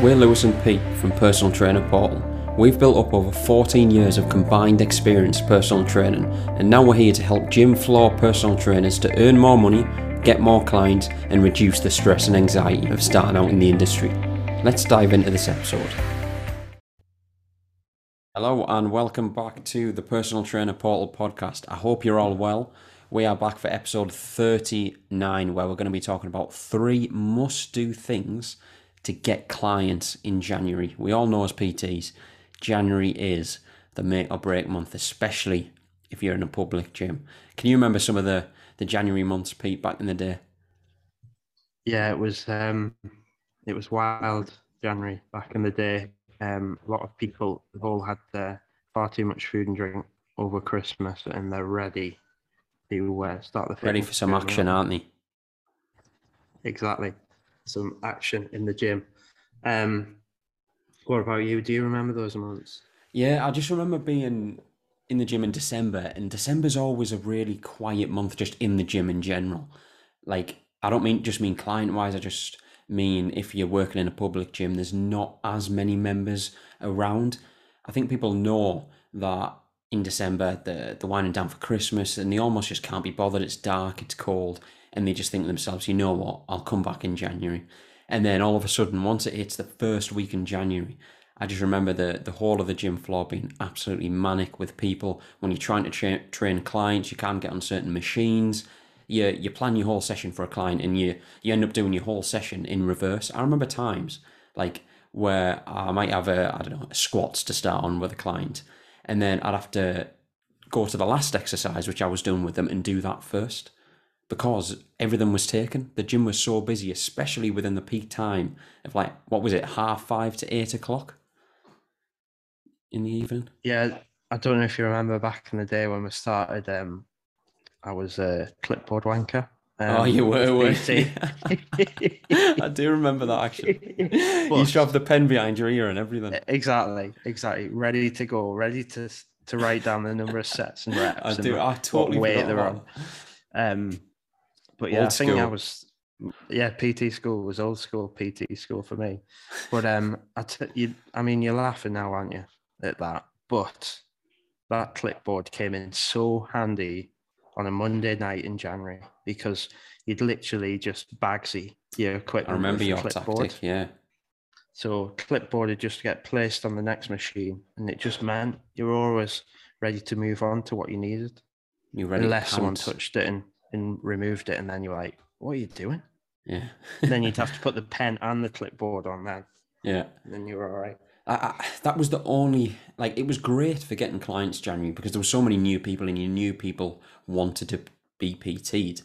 We're Lewis and Pete from Personal Trainer Portal. We've built up over 14 years of combined experience personal training, and now we're here to help gym floor personal trainers to earn more money, get more clients, and reduce the stress and anxiety of starting out in the industry. Let's dive into this episode. Hello, and welcome back to the Personal Trainer Portal podcast. I hope you're all well. We are back for episode 39, where we're going to be talking about three must do things to get clients in January. We all know as PTs, January is the make or break month, especially if you're in a public gym. Can you remember some of the, the January months, Pete, back in the day? Yeah, it was um, it was wild January back in the day. Um, a lot of people have all had uh, far too much food and drink over Christmas, and they're ready to uh, start the ready for some action, aren't they? Exactly some action in the gym. Um, what about you? Do you remember those months? Yeah, I just remember being in the gym in December, and December's always a really quiet month just in the gym in general. Like, I don't mean just mean client wise, I just mean if you're working in a public gym, there's not as many members around. I think people know that in December the the winding down for Christmas, and they almost just can't be bothered. It's dark, it's cold, and they just think to themselves, you know what, I'll come back in January. And then all of a sudden, once it hits the first week in January, I just remember the, the whole of the gym floor being absolutely manic with people. When you're trying to tra- train clients, you can't get on certain machines. You, you plan your whole session for a client and you, you end up doing your whole session in reverse. I remember times like where I might have a, I don't know, squats to start on with a client. And then I'd have to go to the last exercise, which I was doing with them, and do that first because everything was taken. The gym was so busy, especially within the peak time of like what was it, half five to eight o'clock in the evening. Yeah, I don't know if you remember back in the day when we started. Um, I was a clipboard wanker. Um, oh, you were, were I do remember that actually. But, you have the pen behind your ear and everything. Exactly, exactly. Ready to go, ready to to write down the number of sets and reps. I do. I totally weight they're on. Um, but yeah, old I think school. I was yeah, PT school was old school PT school for me. But um, I t- you, I mean, you're laughing now, aren't you, at that? But that clipboard came in so handy on a Monday night in January because you'd literally just bagsy your equipment. I remember your clipboard. tactic, yeah. So clipboard would just get placed on the next machine, and it just meant you were always ready to move on to what you needed. You ready unless someone touched it and and removed it, and then you're like, "What are you doing?" Yeah. then you'd have to put the pen and the clipboard on then. Yeah. And then you were all right. I, I, that was the only like it was great for getting clients January because there were so many new people and you knew people wanted to be PT'd.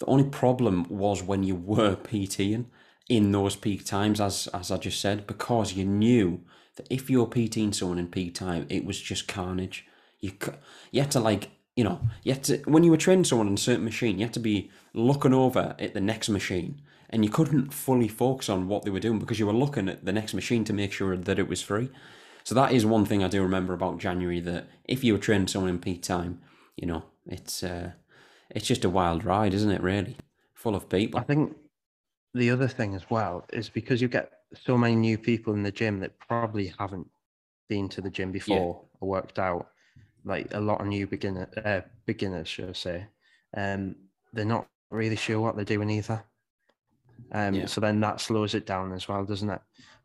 The only problem was when you were PTing in those peak times, as as I just said, because you knew that if you were PTing someone in peak time, it was just carnage. You you had to like you know, you had to, when you were training someone on a certain machine, you had to be looking over at the next machine and you couldn't fully focus on what they were doing because you were looking at the next machine to make sure that it was free. So that is one thing I do remember about January that if you were training someone in peak time, you know, it's uh, it's just a wild ride, isn't it? Really, full of people. I think the other thing as well is because you get so many new people in the gym that probably haven't been to the gym before yeah. or worked out like a lot of new beginner uh, beginners, should I say, um, they're not really sure what they're doing either. Um, yeah. So then that slows it down as well, doesn't it?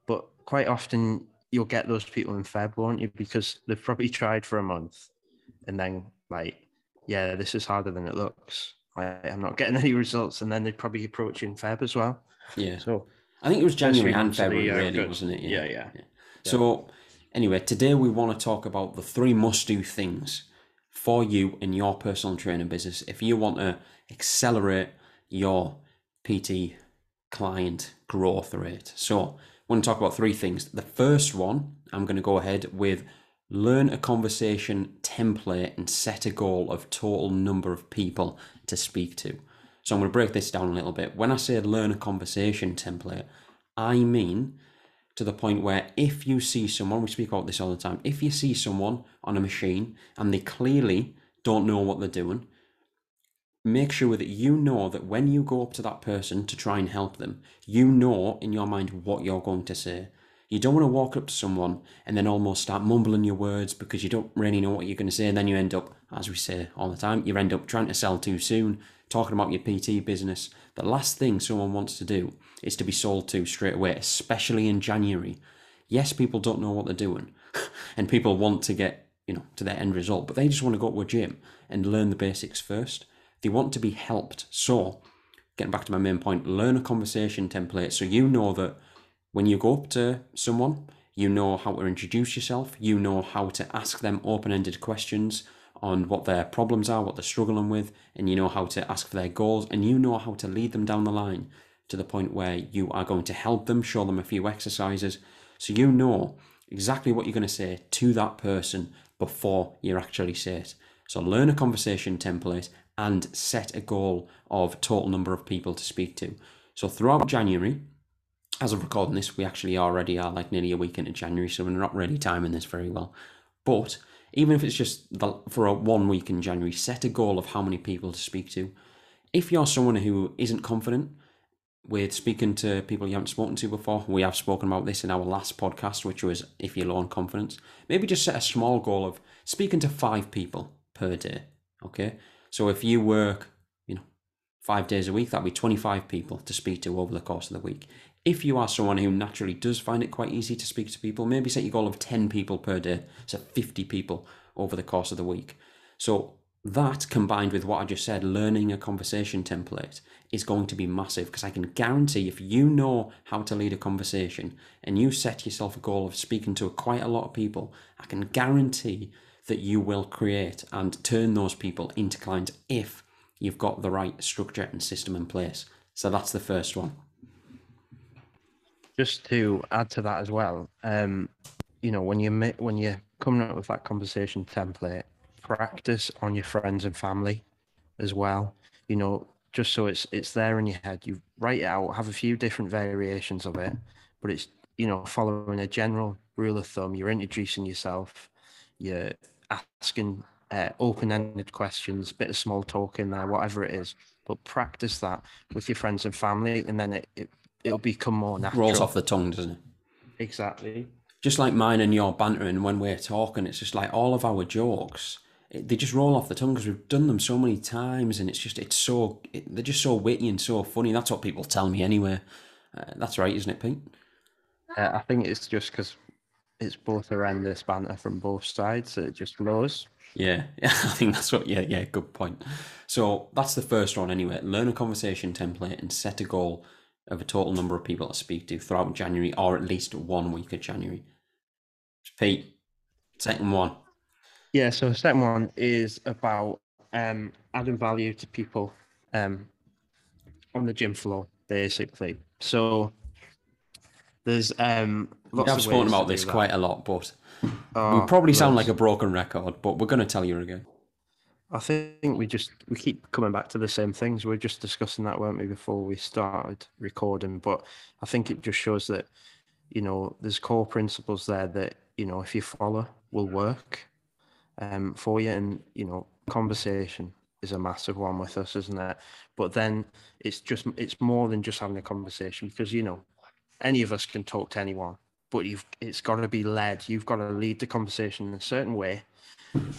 But quite often you'll get those people in Feb, won't you? Because they've probably tried for a month, and then like, yeah, this is harder than it looks. I'm not getting any results, and then they'd probably approach in Feb as well. Yeah. So I think it was January and February, really, wasn't it? Yeah, yeah. yeah. yeah. So Anyway, today we want to talk about the three must do things for you in your personal training business if you want to accelerate your PT client growth rate. So, I want to talk about three things. The first one, I'm going to go ahead with learn a conversation template and set a goal of total number of people to speak to. So I'm going to break this down a little bit. When I say learn a conversation template, I mean to the point where if you see someone, we speak about this all the time, if you see someone on a machine and they clearly don't know what they're doing, make sure that you know that when you go up to that person to try and help them, you know in your mind what you're going to say. You don't want to walk up to someone and then almost start mumbling your words because you don't really know what you're going to say, and then you end up, as we say all the time, you end up trying to sell too soon, talking about your PT business. The last thing someone wants to do is to be sold to straight away, especially in January. Yes, people don't know what they're doing, and people want to get you know to their end result, but they just want to go to a gym and learn the basics first. They want to be helped. So, getting back to my main point, learn a conversation template so you know that when you go up to someone, you know how to introduce yourself, you know how to ask them open ended questions on what their problems are, what they're struggling with, and you know how to ask for their goals, and you know how to lead them down the line to the point where you are going to help them, show them a few exercises. So you know exactly what you're going to say to that person before you actually say it. So learn a conversation template and set a goal of total number of people to speak to. So throughout January, as of recording this, we actually already are like nearly a week into January, so we're not really timing this very well. But even if it's just for a one week in January, set a goal of how many people to speak to. If you're someone who isn't confident with speaking to people you haven't spoken to before, we have spoken about this in our last podcast, which was if you're low on confidence. Maybe just set a small goal of speaking to five people per day. Okay, so if you work, you know, five days a week, that'd be 25 people to speak to over the course of the week. If you are someone who naturally does find it quite easy to speak to people, maybe set your goal of 10 people per day, so 50 people over the course of the week. So that combined with what I just said, learning a conversation template is going to be massive because I can guarantee if you know how to lead a conversation and you set yourself a goal of speaking to quite a lot of people, I can guarantee that you will create and turn those people into clients if you've got the right structure and system in place. So that's the first one. Just to add to that as well, um, you know, when you when you're coming up with that conversation template, practice on your friends and family as well. You know, just so it's it's there in your head. You write it out, have a few different variations of it, but it's you know following a general rule of thumb. You're introducing yourself. You're asking uh, open-ended questions, bit of small talk in there, whatever it is. But practice that with your friends and family, and then it, it it'll become more natural. Rolls off the tongue, doesn't it? Exactly. Just like mine and your bantering when we're talking, it's just like all of our jokes. They just roll off the tongue because we've done them so many times, and it's just it's so it, they're just so witty and so funny. That's what people tell me anyway. Uh, that's right, isn't it, Pete? Uh, I think it's just because it's both horrendous banter from both sides. So it just flows. Yeah, yeah, I think that's what. Yeah, yeah, good point. So that's the first one anyway. Learn a conversation template and set a goal of a total number of people to speak to throughout January, or at least one week of January. Pete, second one. Yeah, so the second one is about um, adding value to people um, on the gym floor, basically. So there's um, lots I've spoken about this quite a lot, but oh, we probably sound like a broken record. But we're going to tell you again. I think we just we keep coming back to the same things. We are just discussing that, weren't we, before we started recording? But I think it just shows that you know there's core principles there that you know if you follow will work um, for you, and you know conversation is a massive one with us, isn't it? But then it's just it's more than just having a conversation because you know any of us can talk to anyone, but you've it's got to be led. You've got to lead the conversation in a certain way.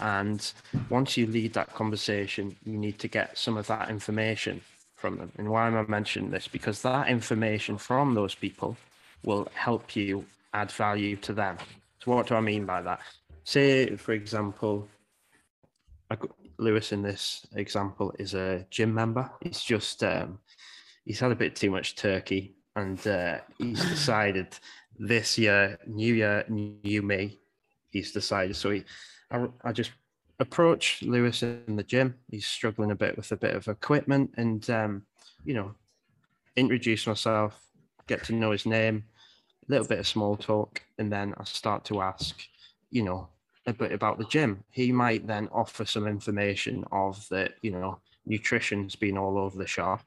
And once you lead that conversation, you need to get some of that information from them. And why am I mentioning this? Because that information from those people will help you add value to them. So, what do I mean by that? Say, for example, Lewis in this example is a gym member. He's just um, he's had a bit too much turkey and uh, he's decided this year, new year, new me. He's decided. So he, I, I just approach Lewis in the gym. He's struggling a bit with a bit of equipment, and um, you know, introduce myself, get to know his name, a little bit of small talk, and then I start to ask, you know, a bit about the gym. He might then offer some information of that, you know, nutrition's been all over the shop.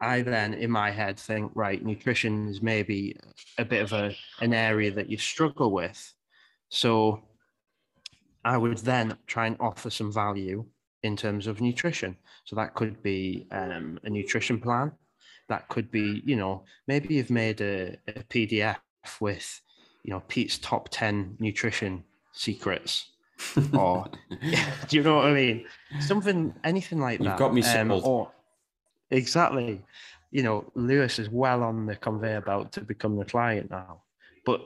I then, in my head, think, right, nutrition is maybe a bit of a an area that you struggle with. So I would then try and offer some value in terms of nutrition. So that could be um, a nutrition plan. That could be, you know, maybe you've made a, a PDF with, you know, Pete's top 10 nutrition secrets. or do you know what I mean? Something, anything like that. You've got me Um, or exactly. You know, Lewis is well on the conveyor belt to become the client now. But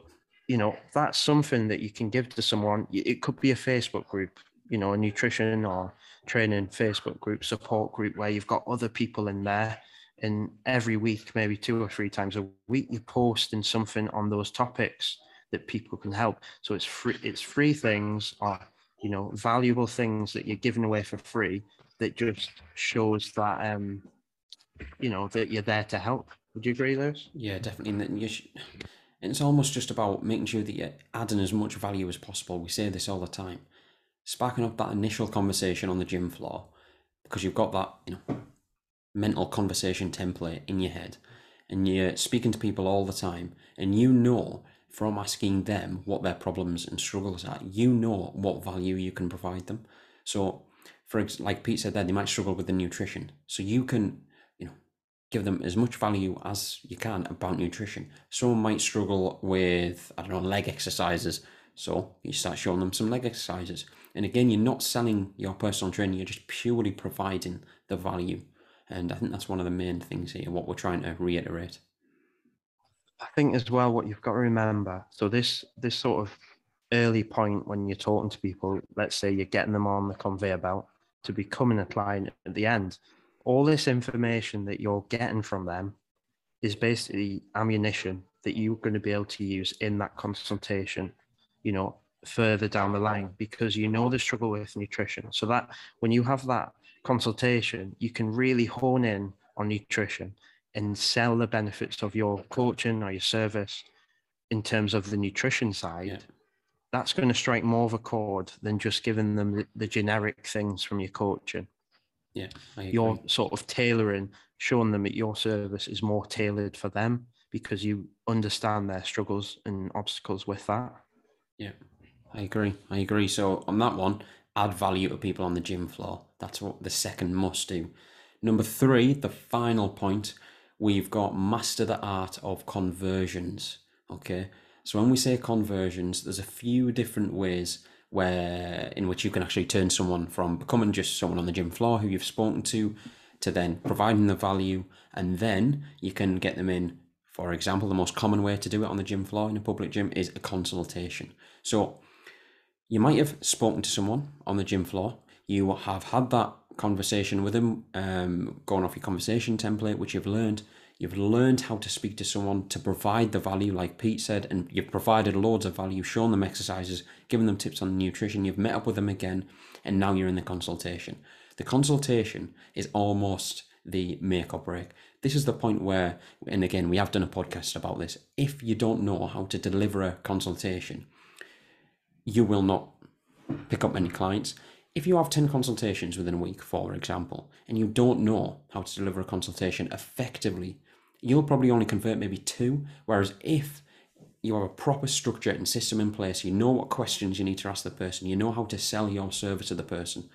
you know, that's something that you can give to someone. It could be a Facebook group, you know, a nutrition or training Facebook group, support group where you've got other people in there. And every week, maybe two or three times a week, you're posting something on those topics that people can help. So it's free, it's free things or you know, valuable things that you're giving away for free that just shows that um, you know, that you're there to help. Would you agree, Lewis? Yeah, definitely. And you sh- it's almost just about making sure that you're adding as much value as possible. We say this all the time. Sparking up that initial conversation on the gym floor because you've got that, you know, mental conversation template in your head and you're speaking to people all the time and you know from asking them what their problems and struggles are, you know what value you can provide them. So, for ex- like Pete said there, they might struggle with the nutrition. So you can, you know, give them as much value as you can about nutrition. Someone might struggle with, I don't know, leg exercises. So you start showing them some leg exercises. And again, you're not selling your personal training, you're just purely providing the value. And I think that's one of the main things here, what we're trying to reiterate. I think as well what you've got to remember. So this this sort of early point when you're talking to people, let's say you're getting them on the conveyor belt to becoming a client at the end, all this information that you're getting from them is basically ammunition that you're going to be able to use in that consultation, you know, further down the line because you know the struggle with nutrition. So that when you have that consultation, you can really hone in on nutrition and sell the benefits of your coaching or your service in terms of the nutrition side. Yeah. That's going to strike more of a chord than just giving them the, the generic things from your coaching. Yeah. You're sort of tailoring, showing them that your service is more tailored for them because you understand their struggles and obstacles with that. Yeah, I agree. I agree. So on that one, add value to people on the gym floor. That's what the second must do. Number three, the final point, we've got master the art of conversions. Okay. So when we say conversions, there's a few different ways where in which you can actually turn someone from becoming just someone on the gym floor who you've spoken to to then providing the value and then you can get them in for example the most common way to do it on the gym floor in a public gym is a consultation so you might have spoken to someone on the gym floor you have had that conversation with them um, going off your conversation template which you've learned. You've learned how to speak to someone to provide the value like pete said and you've provided loads of value shown them exercises given them tips on nutrition. You've met up with them again and now you're in the consultation. The consultation is almost the make or break. This is the point where and again we have done a podcast about this. If you don't know how to deliver a consultation you will not pick up many clients. If you have 10 consultations within a week, for example, and you don't know how to deliver a consultation effectively, you'll probably only convert maybe two. Whereas if you have a proper structure and system in place, you know what questions you need to ask the person, you know how to sell your service to the person.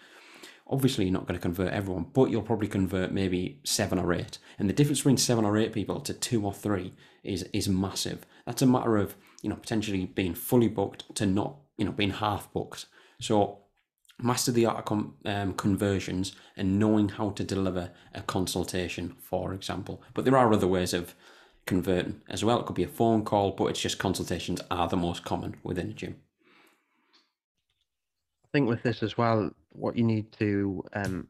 Obviously, you're not going to convert everyone, but you'll probably convert maybe seven or eight. And the difference between seven or eight people to two or three is is massive. That's a matter of you know potentially being fully booked to not you know being half booked. So master the art of um, conversions and knowing how to deliver a consultation, for example. But there are other ways of converting as well. It could be a phone call, but it's just consultations are the most common within a gym. I think with this as well, what you need to, um,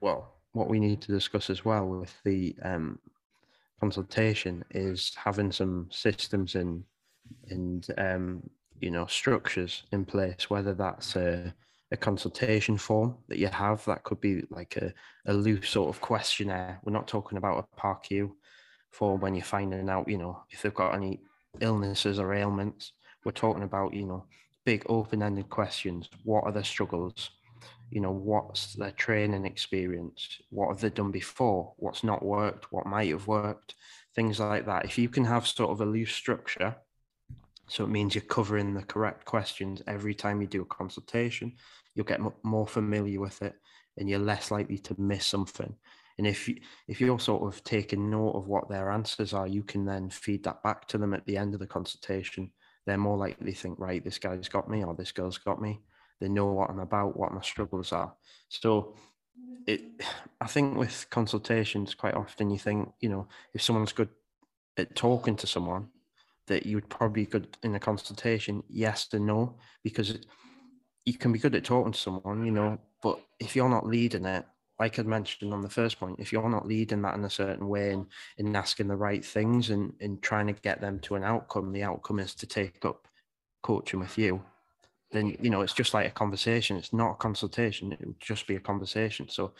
well, what we need to discuss as well with the um, consultation is having some systems and and um, you know structures in place. Whether that's a, a consultation form that you have, that could be like a, a loose sort of questionnaire. We're not talking about a PARQ for when you're finding out, you know, if they've got any illnesses or ailments. We're talking about, you know, big open-ended questions. What are their struggles? You know, what's their training experience? What have they done before? What's not worked? What might have worked? Things like that. If you can have sort of a loose structure, so it means you're covering the correct questions every time you do a consultation, you'll get m- more familiar with it and you're less likely to miss something. And if you, if you're sort of taking note of what their answers are, you can then feed that back to them at the end of the consultation. They're more likely to think, right, this guy's got me or this girl's got me. They know what I'm about, what my struggles are. So it I think with consultations quite often you think, you know, if someone's good at talking to someone, that you would probably good in a consultation, yes and no, because you can be good at talking to someone, you know, but if you're not leading it, like I mentioned on the first point, if you're not leading that in a certain way and, and asking the right things and, and trying to get them to an outcome, the outcome is to take up coaching with you, then you know it's just like a conversation. It's not a consultation. It would just be a conversation. So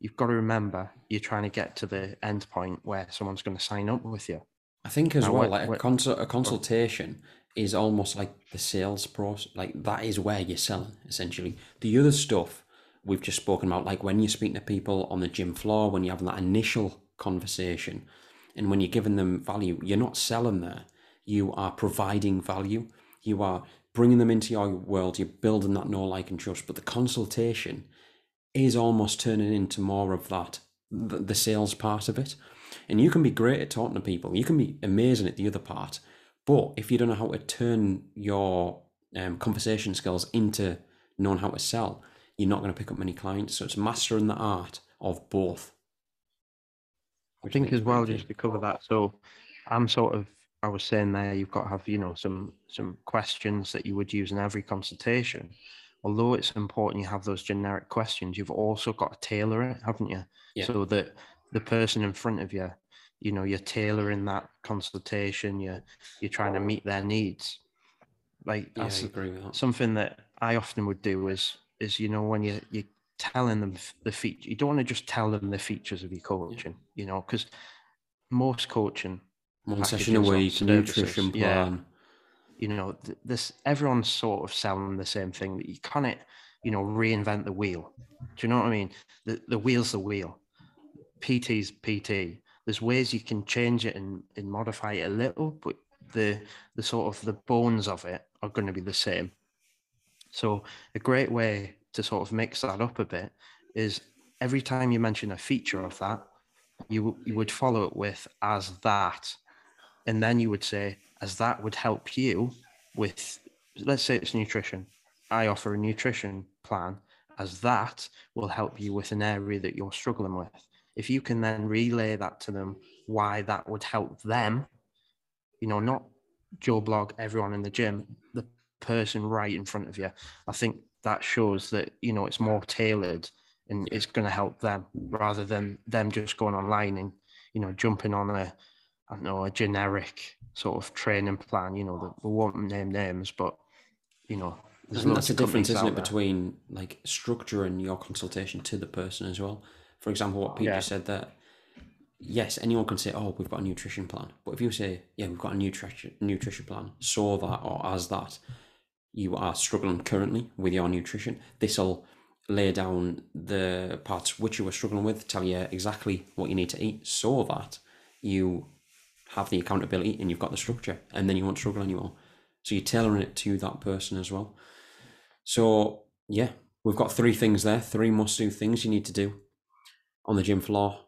you've got to remember you're trying to get to the end point where someone's going to sign up with you. I think as now, well, what, like a, consult, a consultation is almost like the sales process. Like that is where you're selling essentially. The other stuff we've just spoken about, like when you're speaking to people on the gym floor, when you're having that initial conversation, and when you're giving them value, you're not selling there. You are providing value. You are bringing them into your world. You're building that know, like, and trust. But the consultation is almost turning into more of that the sales part of it. And you can be great at talking to people. You can be amazing at the other part. But if you don't know how to turn your um, conversation skills into knowing how to sell, you're not going to pick up many clients. So it's mastering the art of both. I think as well, just to cover that. So I'm sort of, I was saying there, you've got to have, you know, some some questions that you would use in every consultation. Although it's important you have those generic questions, you've also got to tailor it, haven't you? Yeah. So that the person in front of you, you know, you're tailoring that consultation. You're you're trying to meet their needs. Like yeah, that's I agree with that. something that I often would do is is you know when you you telling them the feature, you don't want to just tell them the features of your coaching. Yeah. You know, because most coaching one session a week, nutrition plan. Yeah, you know, this everyone's sort of selling the same thing. That you can't, you know, reinvent the wheel. Do you know what I mean? The the wheel's the wheel. PT's PT. There's ways you can change it and, and modify it a little, but the the sort of the bones of it are going to be the same. So a great way to sort of mix that up a bit is every time you mention a feature of that, you you would follow it with as that, and then you would say as that would help you with let's say it's nutrition. I offer a nutrition plan as that will help you with an area that you're struggling with if you can then relay that to them, why that would help them, you know, not Joe Blog, everyone in the gym, the person right in front of you. I think that shows that, you know, it's more tailored and it's going to help them rather than them just going online and, you know, jumping on a, I don't know, a generic sort of training plan, you know, that we won't name names, but, you know, think that's the difference, isn't it, there. between like structuring your consultation to the person as well. For example, what Peter yeah. said that yes, anyone can say, "Oh, we've got a nutrition plan," but if you say, "Yeah, we've got a nutrition nutrition plan," so that or as that you are struggling currently with your nutrition, this will lay down the parts which you are struggling with, tell you exactly what you need to eat, so that you have the accountability and you've got the structure, and then you won't struggle anymore. So you're tailoring it to that person as well. So yeah, we've got three things there, three must do things you need to do on the gym floor.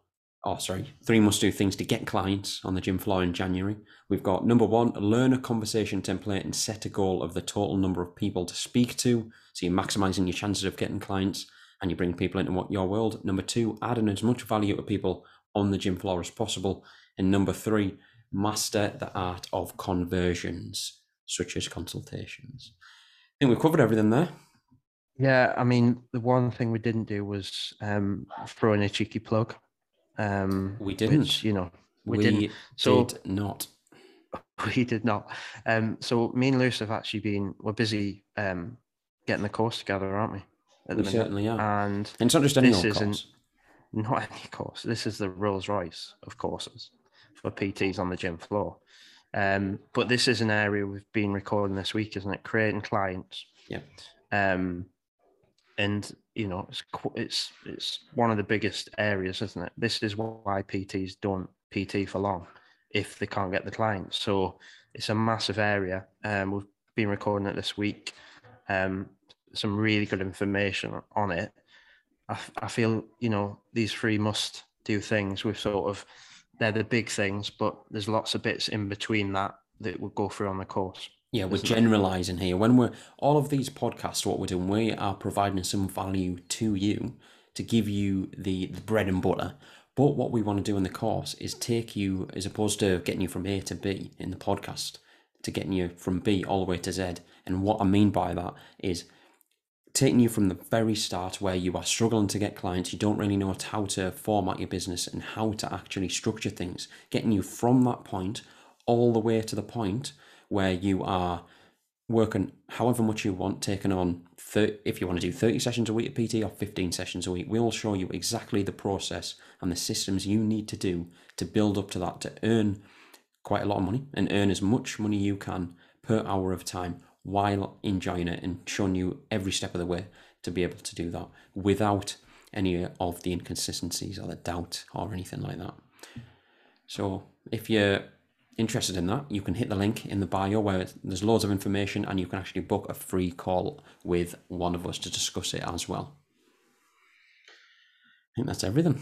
Oh, sorry, three must do things to get clients on the gym floor in January. We've got number one, learn a conversation template and set a goal of the total number of people to speak to. So you're maximizing your chances of getting clients and you bring people into what your world. Number two, add in as much value to people on the gym floor as possible. And number three, master the art of conversions, such as consultations. I think we've covered everything there. Yeah, I mean, the one thing we didn't do was um, throw in a cheeky plug. Um, we didn't. Which, you know, we, we didn't. So, did not. We did not. Um, so me and Lewis have actually been we're busy um, getting the course together, aren't we? we certainly are. And, and it's not just any this isn't not any course. This is the Rolls Royce of courses for PTs on the gym floor. Um, but this is an area we've been recording this week, isn't it? Creating clients. Yeah. Um, and you know it's it's it's one of the biggest areas, isn't it? This is why PTs don't PT for long if they can't get the clients. So it's a massive area. Um, we've been recording it this week. Um, some really good information on it. I feel you know these three must do things with sort of they're the big things, but there's lots of bits in between that that we'll go through on the course. Yeah, we're generalizing here. When we're all of these podcasts, what we're doing, we are providing some value to you to give you the, the bread and butter. But what we want to do in the course is take you, as opposed to getting you from A to B in the podcast, to getting you from B all the way to Z. And what I mean by that is taking you from the very start where you are struggling to get clients, you don't really know how to format your business and how to actually structure things, getting you from that point all the way to the point where you are working however much you want, taking on 30, if you want to do 30 sessions a week at PT or 15 sessions a week, we'll show you exactly the process and the systems you need to do to build up to that to earn quite a lot of money and earn as much money you can per hour of time while enjoying it and showing you every step of the way to be able to do that without any of the inconsistencies or the doubt or anything like that. So if you're interested in that, you can hit the link in the bio where there's loads of information and you can actually book a free call with one of us to discuss it as well. I think that's everything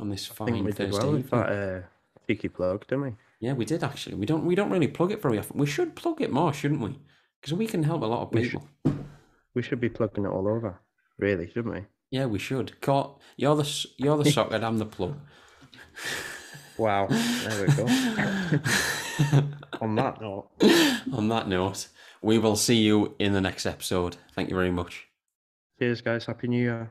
on this fine we did Thursday well with evening. that uh, cheeky plug, didn't we? Yeah, we did actually. We don't we don't really plug it very often. We should plug it more, shouldn't we? Because we can help a lot of We should. people. We should be plugging it all over, really, shouldn't we? Yeah, we should. Caught, you're the you're the socket. I'm the plug. Wow, there we go. On that note, On that note, we will see you in the next episode. Thank you very much. cheers, guys. Happy New Year.